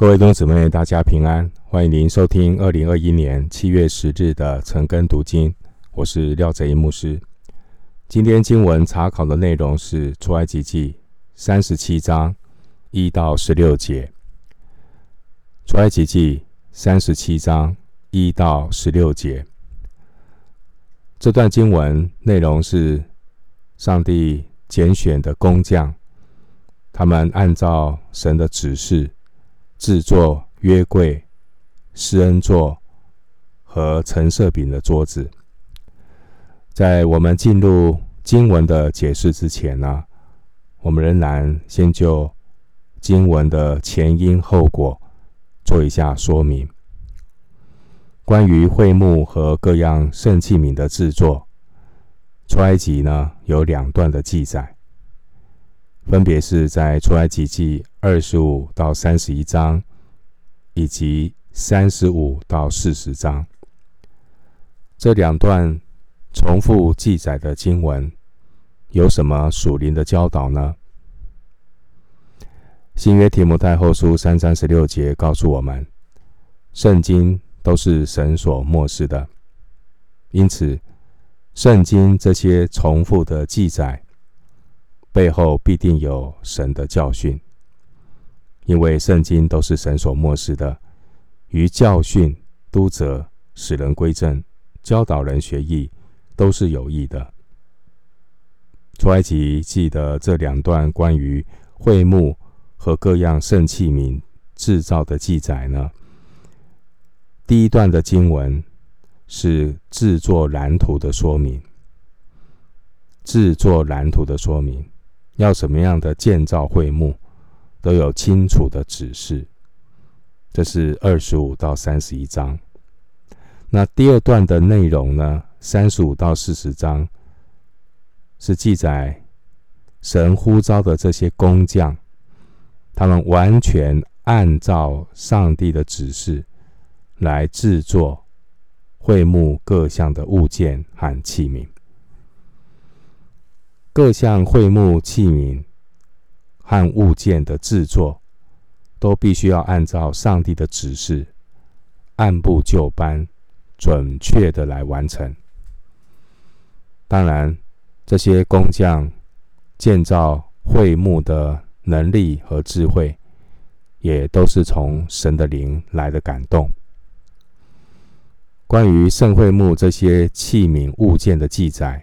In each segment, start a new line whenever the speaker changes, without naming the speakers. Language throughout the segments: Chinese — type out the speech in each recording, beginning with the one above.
各位弟兄姊妹，大家平安！欢迎您收听二零二一年七月十日的晨更读经。我是廖泽一牧师。今天经文查考的内容是出埃及记三十七章一到十六节。出埃及记三十七章一到十六节，这段经文内容是上帝拣选的工匠，他们按照神的指示。制作约柜、施恩座和陈设饼的桌子。在我们进入经文的解释之前呢，我们仍然先就经文的前因后果做一下说明。关于会幕和各样圣器皿的制作，出埃及呢有两段的记载。分别是在出埃及记二十五到三十一章，以及三十五到四十章。这两段重复记载的经文，有什么属灵的教导呢？新约提摩太后书三章十六节告诉我们，圣经都是神所默示的，因此，圣经这些重复的记载。背后必定有神的教训，因为圣经都是神所默示的，于教训、督责、使人归正、教导人学义，都是有益的。出埃及记的这两段关于会幕和各样圣器皿制造的记载呢，第一段的经文是制作蓝图的说明，制作蓝图的说明。要什么样的建造会幕，都有清楚的指示。这是二十五到三十一章。那第二段的内容呢？三十五到四十章是记载神呼召的这些工匠，他们完全按照上帝的指示来制作会幕各项的物件和器皿。各项会幕器皿和物件的制作，都必须要按照上帝的指示，按部就班、准确的来完成。当然，这些工匠建造会幕的能力和智慧，也都是从神的灵来的感动。关于圣会幕这些器皿物件的记载。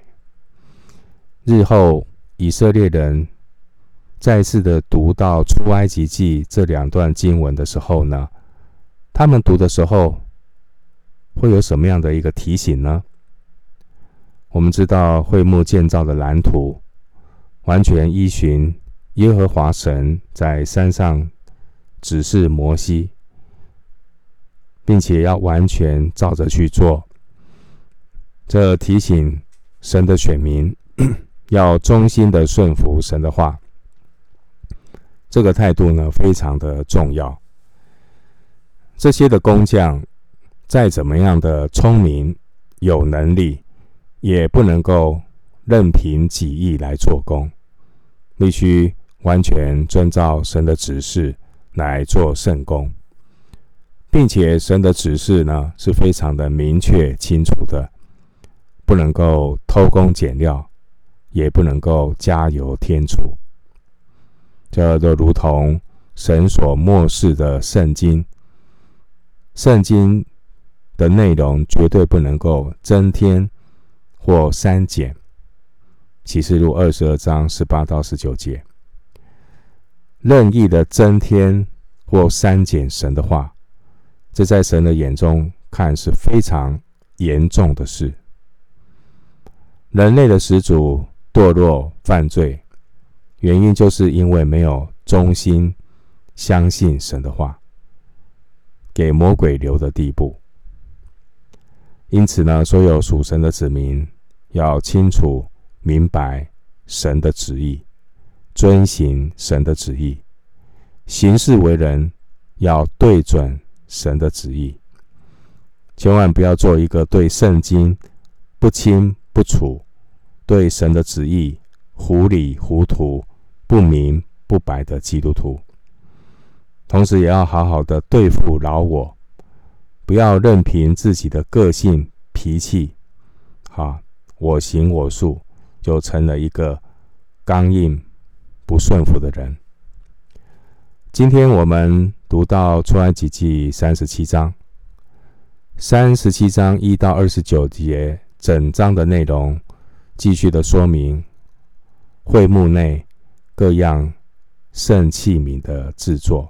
日后，以色列人再次的读到出埃及记这两段经文的时候呢，他们读的时候会有什么样的一个提醒呢？我们知道会幕建造的蓝图，完全依循耶和华神在山上指示摩西，并且要完全照着去做。这提醒神的选民。要忠心的顺服神的话，这个态度呢，非常的重要。这些的工匠再怎么样的聪明有能力，也不能够任凭己意来做工，必须完全遵照神的指示来做圣工，并且神的指示呢，是非常的明确清楚的，不能够偷工减料。也不能够加油添醋，这就如同神所默示的圣经，圣经的内容绝对不能够增添或删减。启示录二十二章十八到十九节，任意的增添或删减神的话，这在神的眼中看是非常严重的事。人类的始祖。堕落犯罪，原因就是因为没有忠心相信神的话，给魔鬼留的地步。因此呢，所有属神的子民要清楚明白神的旨意，遵行神的旨意，行事为人要对准神的旨意，千万不要做一个对圣经不清不楚。对神的旨意糊里糊涂、不明不白的基督徒，同时也要好好的对付老我，不要任凭自己的个性脾气，哈，我行我素，就成了一个刚硬不顺服的人。今天我们读到出埃及记三十七章，三十七章一到二十九节，整章的内容继续的说明会幕内各样圣器皿的制作。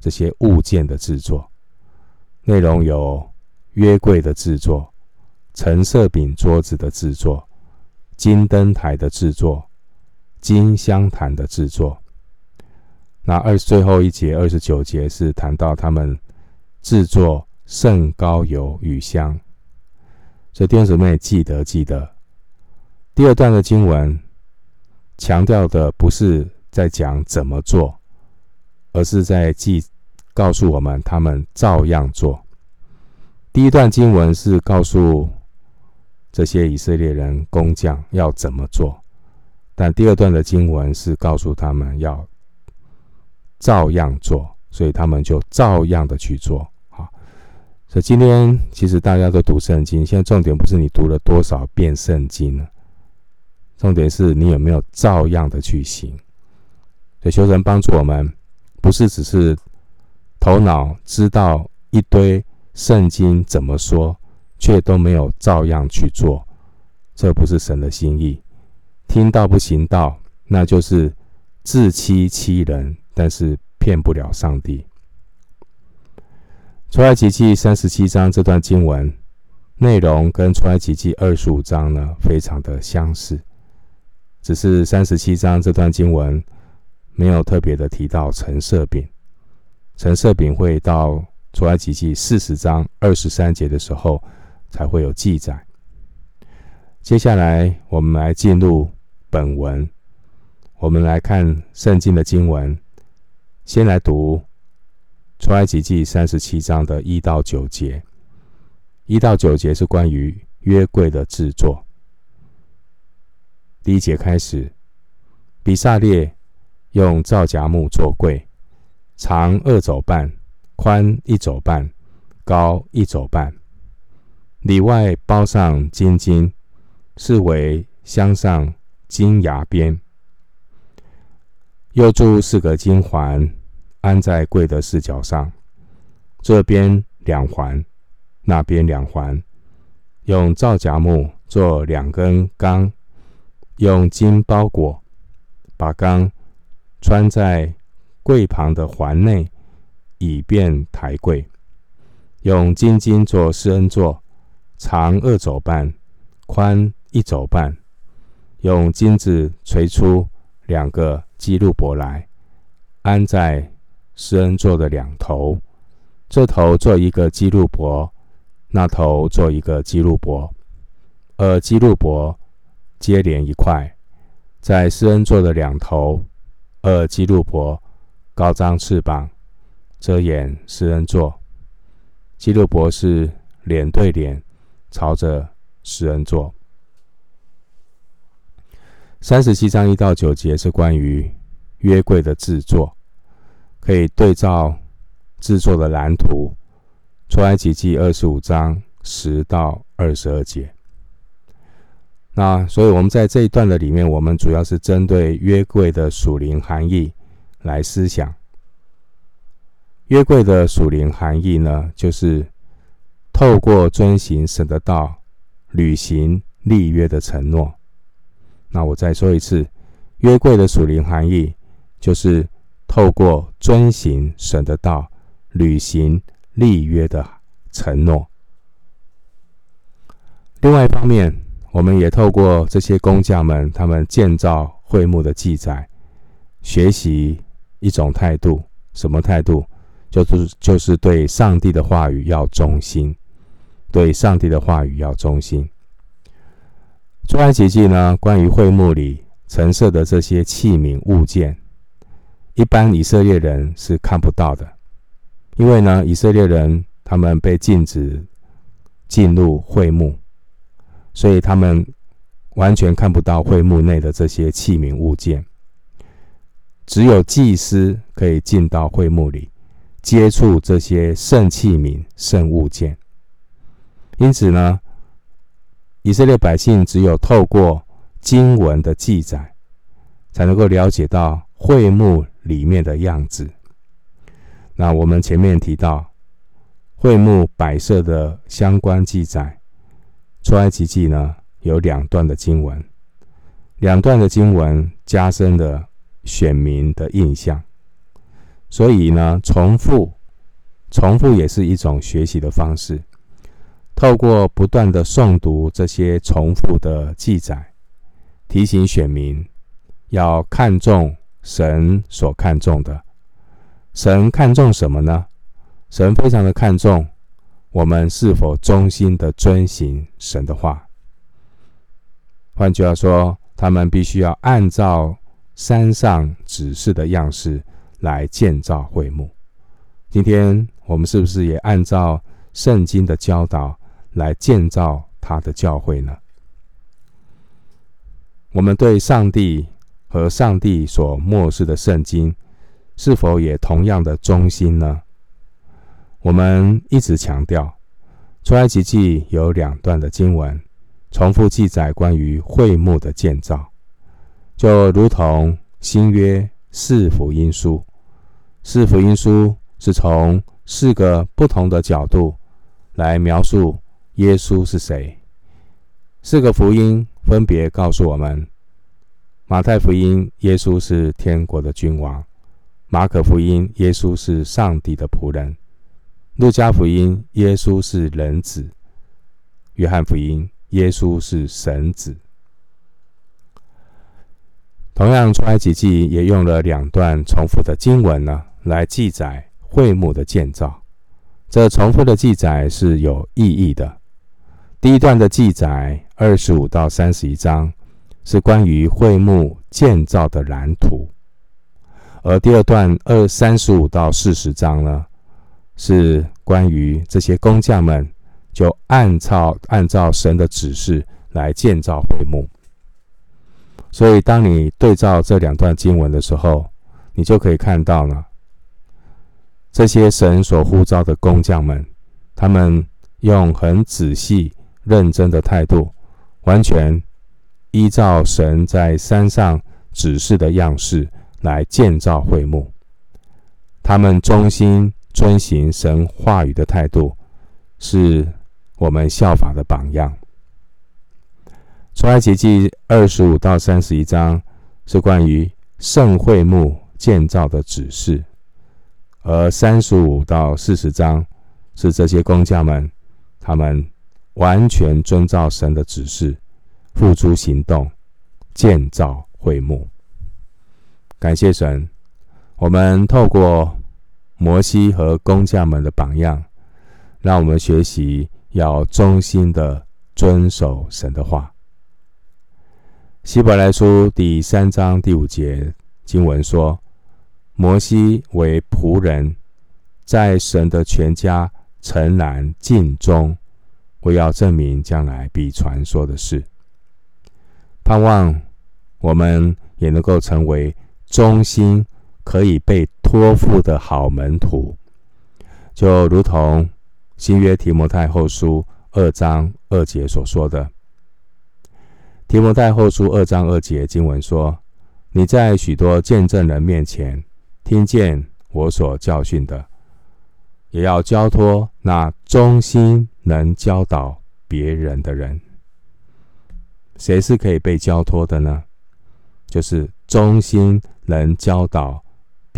这些物件的制作内容有约柜的制作、橙色饼桌子的制作、金灯台的制作、金香坛的制作。那二最后一节二十九节是谈到他们制作圣膏油与香。所以弟兄姊妹记得记得，第二段的经文强调的不是在讲怎么做。而是在记告诉我们，他们照样做。第一段经文是告诉这些以色列人工匠要怎么做，但第二段的经文是告诉他们要照样做，所以他们就照样的去做。好，所以今天其实大家都读圣经，现在重点不是你读了多少遍圣经了，重点是你有没有照样的去行。所以求神帮助我们。不是只是头脑知道一堆圣经怎么说，却都没有照样去做，这不是神的心意。听道不行道，那就是自欺欺人，但是骗不了上帝。出埃及记三十七章这段经文内容跟出埃及记二十五章呢，非常的相似，只是三十七章这段经文。没有特别的提到陈色饼，陈色饼会到出埃及记四十章二十三节的时候才会有记载。接下来我们来进入本文，我们来看圣经的经文。先来读出埃及记三十七章的一到九节，一到九节是关于约柜的制作。第一节开始，比萨列。用皂荚木做柜，长二肘半，宽一肘半，高一肘半，里外包上金金，视为镶上金牙边。又铸四个金环，安在柜的四角上，这边两环，那边两环，用皂荚木做两根钢，用金包裹，把纲。穿在柜旁的环内，以便抬柜。用金金做施恩座，长二肘半，宽一肘半。用金子锤出两个基路伯来，安在施恩座的两头。这头做一个基路伯，那头做一个基路伯。而基路伯接连一块，在施恩座的两头。二基路伯高张翅膀，遮掩施恩座。基路伯是脸对脸朝着施恩座。三十七章一到九节是关于约柜的制作，可以对照制作的蓝图。出埃及记二十五章十到二十二节。那所以，我们在这一段的里面，我们主要是针对约柜的属灵含义来思想。约柜的属灵含义呢，就是透过遵行神的道，履行立约的承诺。那我再说一次，约柜的属灵含义就是透过遵行神的道，履行立约的承诺。另外一方面，我们也透过这些工匠们他们建造会幕的记载，学习一种态度，什么态度？就是就是对上帝的话语要忠心，对上帝的话语要忠心。出埃及记呢，关于会幕里陈设的这些器皿物件，一般以色列人是看不到的，因为呢，以色列人他们被禁止进入会幕。所以他们完全看不到会幕内的这些器皿物件，只有祭司可以进到会幕里，接触这些圣器皿、圣物件。因此呢，以色列百姓只有透过经文的记载，才能够了解到会幕里面的样子。那我们前面提到会幕摆设的相关记载，出埃及记呢有两段的经文，两段的经文加深了选民的印象。所以呢，重复，重复也是一种学习的方式。透过不断的诵读这些重复的记载，提醒选民要看重神所看重的。神看重什么呢？神非常的看重我们是否忠心的遵行神的话。换句话说，他们必须要按照山上指示的样式来建造会幕。今天我们是不是也按照圣经的教导？来建造他的教会呢？我们对上帝和上帝所默示的圣经，是否也同样的忠心呢？我们一直强调，出埃及记有两段的经文，重复记载关于会幕的建造，就如同新约四福音书。四福音书是从四个不同的角度来描述。耶稣是谁？四个福音分别告诉我们：马太福音，耶稣是天国的君王；马可福音，耶稣是上帝的仆人；路加福音，耶稣是人子；约翰福音，耶稣是神子。同样，出埃及记也用了两段重复的经文呢，来记载会幕的建造。这重复的记载是有意义的。第一段的记载，二十五到三十一章，是关于会幕建造的蓝图；而第二段二三十五到四十章呢，是关于这些工匠们就按照按照神的指示来建造会幕。所以，当你对照这两段经文的时候，你就可以看到呢，这些神所呼召的工匠们，他们用很仔细。认真的态度，完全依照神在山上指示的样式来建造会幕。他们忠心遵行神话语的态度，是我们效法的榜样。出埃及记二十五到三十一章是关于圣会幕建造的指示，而三十五到四十章是这些工匠们他们。完全遵照神的指示，付诸行动，建造会幕。感谢神，我们透过摩西和工匠们的榜样，让我们学习要忠心的遵守神的话。希伯来书第三章第五节经文说：“摩西为仆人，在神的全家诚然尽忠。”为要证明将来必传说的事，盼望我们也能够成为忠心可以被托付的好门徒，就如同新约提摩太后书二章二节所说的。提摩太后书二章二节经文说：“你在许多见证人面前听见我所教训的。”也要交托那忠心能教导别人的人。谁是可以被交托的呢？就是忠心能教导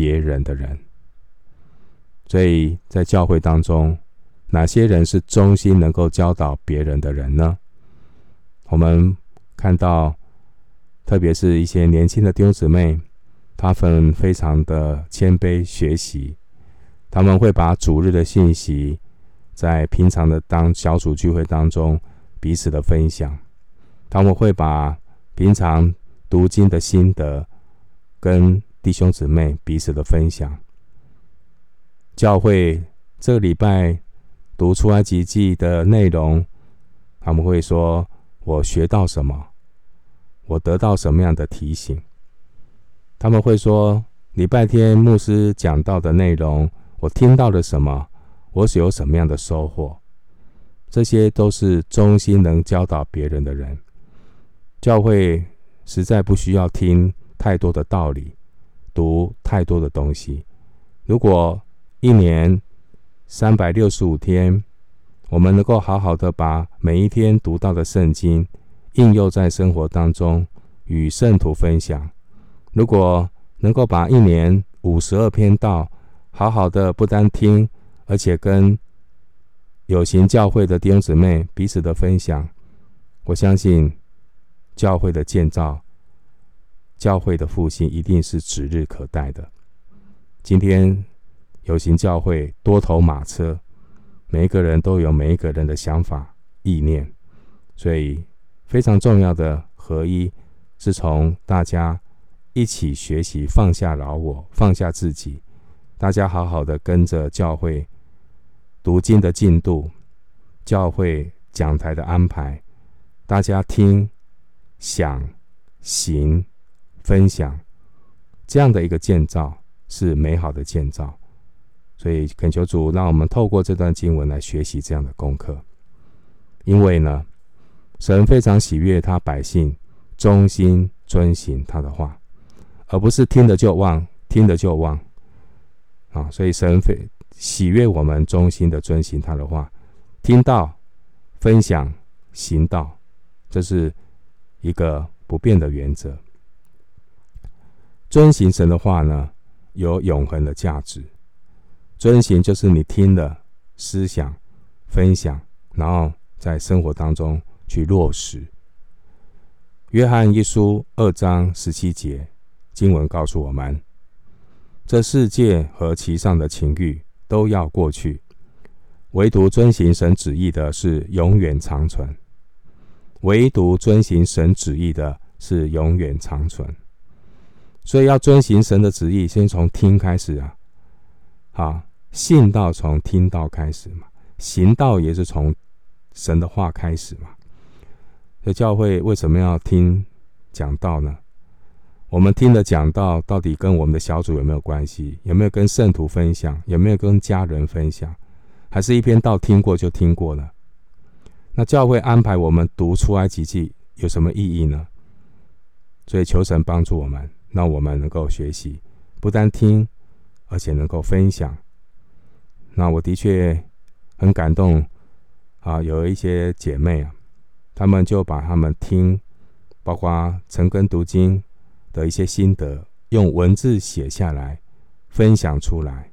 别人的人。所以在教会当中，哪些人是忠心能够教导别人的人呢？我们看到，特别是一些年轻的弟兄姊妹，他们非常的谦卑学习。他们会把主日的信息，在平常的当小组聚会当中彼此的分享。他们会把平常读经的心得跟弟兄姊妹彼此的分享。教会这个礼拜读出埃及记的内容，他们会说：“我学到什么？我得到什么样的提醒？”他们会说：“礼拜天牧师讲到的内容。”我听到了什么，我是有什么样的收获，这些都是忠心能教导别人的人。教会实在不需要听太多的道理，读太多的东西。如果一年三百六十五天，我们能够好好的把每一天读到的圣经应用在生活当中，与圣徒分享。如果能够把一年五十二篇道好好的不单听，而且跟有形教会的弟兄姊妹彼此的分享，我相信教会的建造、教会的复兴一定是指日可待的。今天有形教会多头马车。每一个人都有每一个人的想法、意念，所以非常重要的合一，是从大家一起学习，放下老我，放下自己，大家好好的跟着教会读经的进度，教会讲台的安排，大家听、想、行、分享，这样的一个建造是美好的建造。所以恳求主，让我们透过这段经文来学习这样的功课。因为呢，神非常喜悦他百姓忠心遵行他的话，而不是听了就忘，听了就忘。啊，所以神非喜悦我们忠心的遵行他的话，听到、分享、行道，这是一个不变的原则。遵行神的话呢，有永恒的价值。遵行就是你听的思想、分享，然后在生活当中去落实。约翰一书二章十七节经文告诉我们：这世界和其上的情欲都要过去，唯独遵行神旨意的是永远长存。唯独遵行神旨意的是永远长存。所以要遵行神的旨意，先从听开始啊，好。信道从听道开始嘛，行道也是从神的话开始嘛。这教会为什么要听讲道呢？我们听的讲道到底跟我们的小组有没有关系？有没有跟圣徒分享？有没有跟家人分享？还是一篇道听过就听过了？那教会安排我们读出埃及记有什么意义呢？所以求神帮助我们，让我们能够学习，不但听，而且能够分享。那我的确很感动啊！有一些姐妹啊，她们就把她们听，包括晨更读经的一些心得，用文字写下来，分享出来。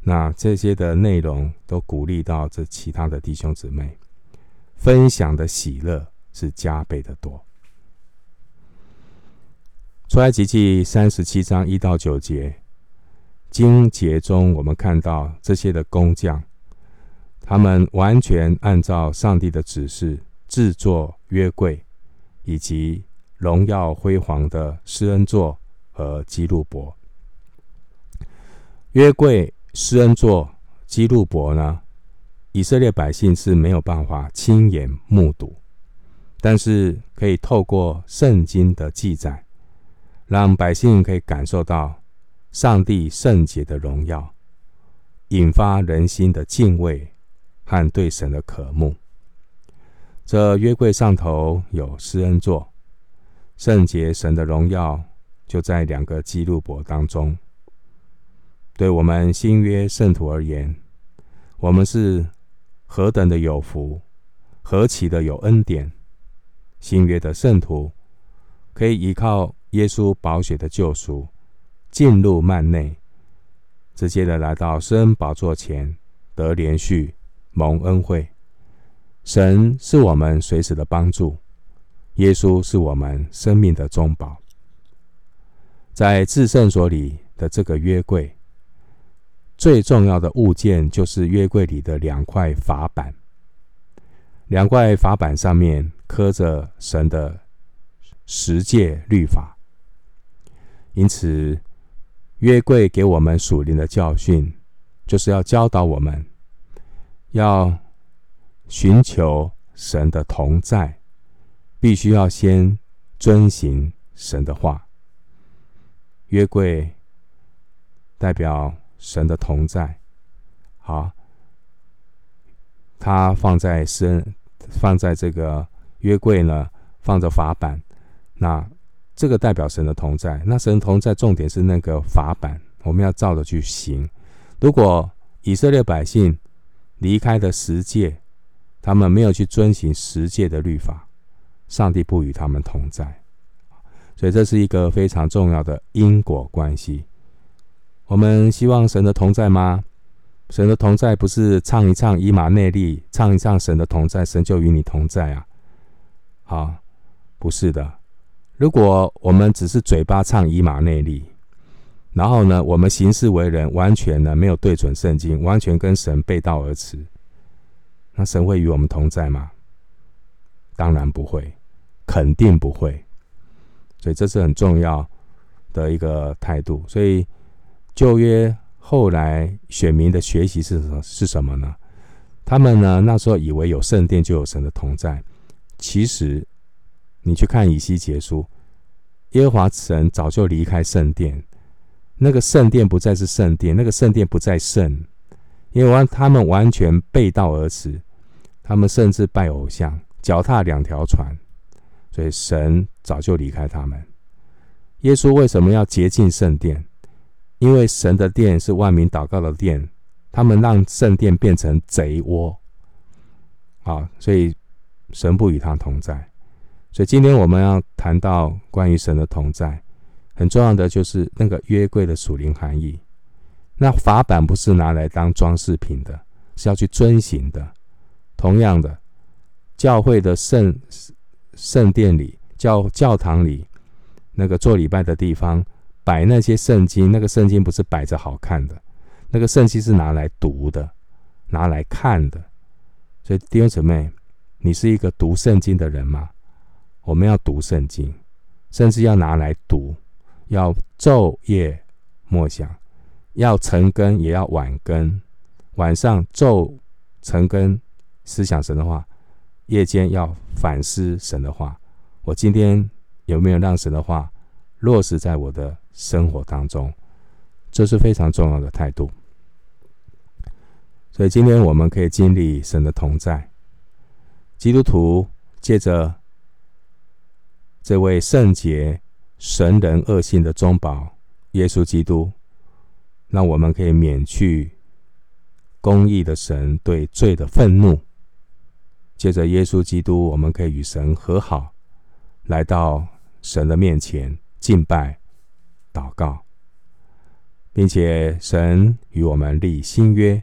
那这些的内容都鼓励到这其他的弟兄姊妹，分享的喜乐是加倍的多。出埃及记三十七章一到九节。经节中，我们看到这些的工匠，他们完全按照上帝的指示制作约柜，以及荣耀辉煌的施恩座和基路伯。约柜、施恩座、基路伯呢，以色列百姓是没有办法亲眼目睹，但是可以透过圣经的记载，让百姓可以感受到。上帝圣洁的荣耀，引发人心的敬畏和对神的渴慕。这约柜上头有施恩座，圣洁神的荣耀就在两个基路伯当中。对我们新约圣徒而言，我们是何等的有福，何其的有恩典！新约的圣徒可以依靠耶稣宝血的救赎。进入幔内，直接的来到施恩宝座前，得连续蒙恩惠。神是我们随时的帮助，耶稣是我们生命的中保。在至圣所里的这个约柜，最重要的物件就是约柜里的两块法板。两块法板上面刻着神的十诫律法，因此。约柜给我们属灵的教训，就是要教导我们，要寻求神的同在，必须要先遵行神的话。约柜代表神的同在，好，他放在身，放在这个约柜呢，放着法版，那这个代表神的同在。那神同在，重点是那个法版，我们要照着去行。如果以色列百姓离开了十诫，他们没有去遵行十诫的律法，上帝不与他们同在。所以这是一个非常重要的因果关系。我们希望神的同在吗？神的同在不是唱一唱以马内利，唱一唱神的同在，神就与你同在啊。好，不是的。如果我们只是嘴巴唱以马内利，然后呢，我们行事为人完全呢没有对准圣经，完全跟神背道而驰。那神会与我们同在吗？当然不会，肯定不会。所以这是很重要的一个态度。所以旧约后来选民的学习是什？是什么呢？他们呢那时候以为有圣殿就有神的同在，其实你去看以西结书，耶和华神早就离开圣殿。那个圣殿不再是圣殿，那个圣殿不再圣，因为完他们完全背道而驰，他们甚至拜偶像，脚踏两条船，所以神早就离开他们。耶稣为什么要洁净圣殿？因为神的殿是万民祷告的殿，他们让圣殿变成贼窝，啊，所以神不与他同在。所以今天我们要谈到关于神的同在。很重要的就是那个约柜的属灵含义。那法版不是拿来当装饰品的，是要去遵行的。同样的，教会的圣圣殿里、教教堂里，那个做礼拜的地方，摆那些圣经，那个圣经不是摆着好看的，那个圣经是拿来读的，拿来看的。所以弟兄姊妹，你是一个读圣经的人吗？我们要读圣经，甚至要拿来读。要昼夜默想，要晨更也要晚更。晚上昼晨更思想神的话，夜间要反思神的话。我今天有没有让神的话落实在我的生活当中？这是非常重要的态度。所以今天我们可以经历神的同在。基督徒借着这位圣洁。神人恶性的中保耶稣基督，让我们可以免去公义的神对罪的愤怒。借着耶稣基督，我们可以与神和好，来到神的面前敬拜、祷告，并且神与我们立新约。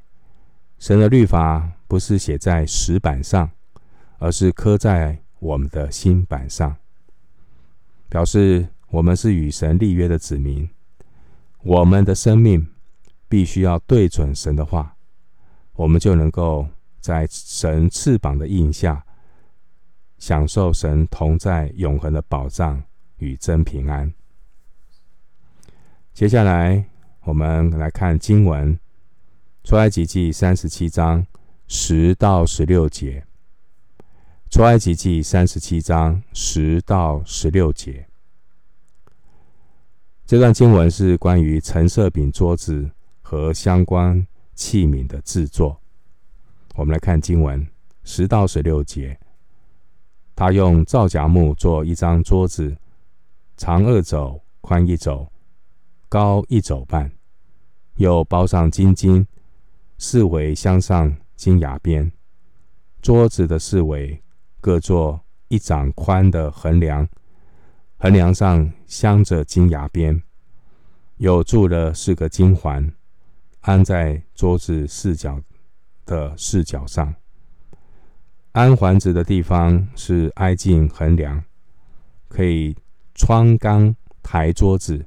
神的律法不是写在石板上，而是刻在我们的心板上，表示。我们是与神立约的子民，我们的生命必须要对准神的话，我们就能够在神翅膀的荫下，享受神同在永恒的保障与真平安。接下来，我们来看经文，出埃及记三十七章十到十六节。出埃及记三十七章十到十六节。这段经文是关于陈设饼桌子和相关器皿的制作。我们来看经文十到十六节。他用皂荚木做一张桌子，长二肘，宽一肘，高一肘半，又包上金金，四围镶上金牙边。桌子的四围各做一掌宽的横梁。横梁上镶着金牙边，有铸了四个金环，安在桌子四角的四角上。安环子的地方是挨近横梁，可以穿钢抬桌子。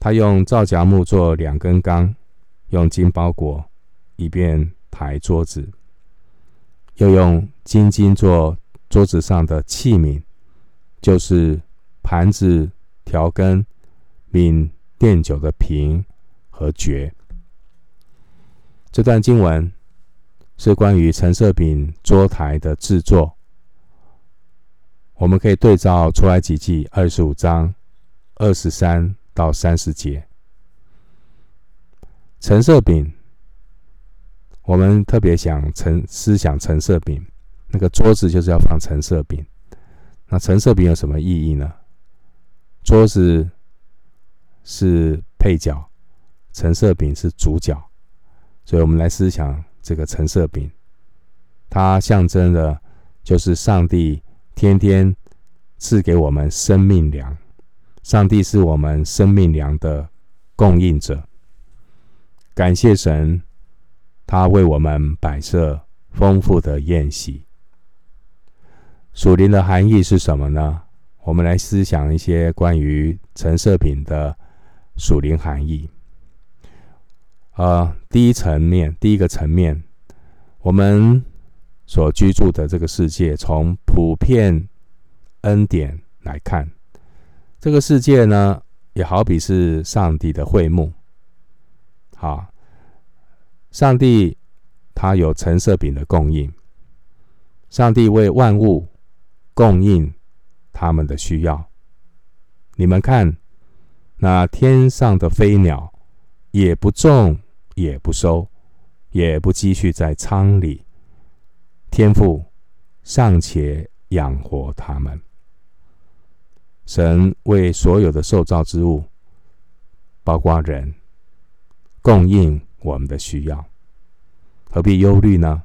他用皂荚木做两根钢，用金包裹，以便抬桌子。又用金金做桌子上的器皿，就是。盘子、调羹、抿奠酒的瓶和爵。这段经文是关于陈设饼桌台的制作。我们可以对照出来几记二十五章二十三到三十节。陈设饼我们特别想陈思想陈设饼，那个桌子就是要放陈设饼。那陈设饼有什么意义呢？桌子是配角，橙色饼是主角，所以我们来思想这个橙色饼，它象征的，就是上帝天天赐给我们生命粮，上帝是我们生命粮的供应者。感谢神。他为我们摆设丰富的宴席。属灵的含义是什么呢？我们来思想一些关于陈设品的属灵含义。呃，第一层面，第一个层面，我们所居住的这个世界，从普遍恩典来看，这个世界呢，也好比是上帝的会幕。好。上帝他有橙色饼的供应，上帝为万物供应他们的需要。你们看，那天上的飞鸟，也不种，也不收，也不积蓄在仓里，天父尚且养活他们。神为所有的受造之物，包括人，供应。我们的需要，何必忧虑呢？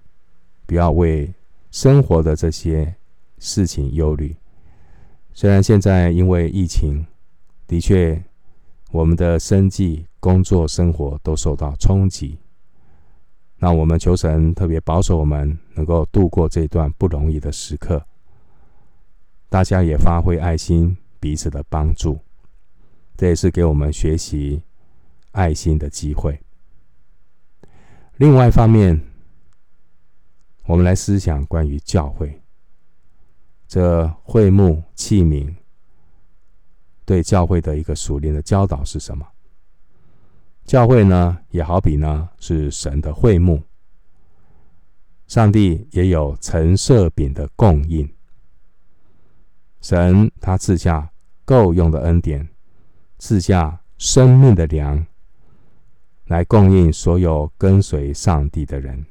不要为生活的这些事情忧虑。虽然现在因为疫情，的确我们的生计、工作、生活都受到冲击。那我们求神特别保守我们，能够度过这段不容易的时刻。大家也发挥爱心，彼此的帮助，这也是给我们学习爱心的机会。另外一方面，我们来思想关于教会这会幕器皿对教会的一个熟练的教导是什么？教会呢，也好比呢是神的会幕，上帝也有陈设饼的供应，神他赐下够用的恩典，赐下生命的粮。来供应所有跟随上帝的人。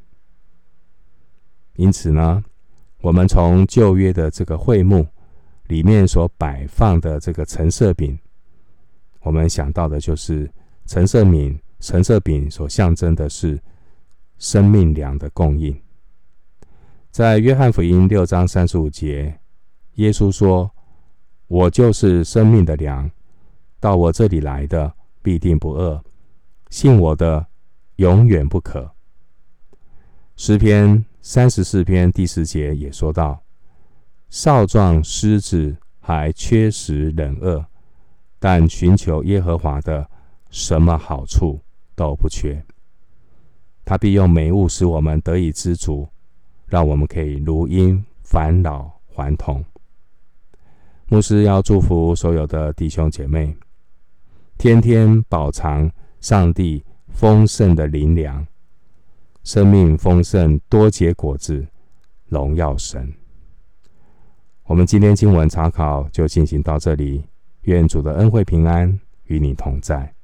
因此呢，我们从旧约的这个会幕里面所摆放的这个橙色饼，我们想到的就是陈设饼。橙色饼所象征的是生命粮的供应。在约翰福音六章三十五节，耶稣说：“我就是生命的粮，到我这里来的必定不饿。”信我的，永远不可。诗篇三十四篇第十节也说到：少壮狮子还缺食忍饿，但寻求耶和华的，什么好处都不缺。他必用美物使我们得以知足，让我们可以如鹰返老还童。牧师要祝福所有的弟兄姐妹，天天饱尝。上帝丰盛的灵粮，生命丰盛，多结果子，荣耀神。我们今天经文查考就进行到这里，愿主的恩惠平安与你同在。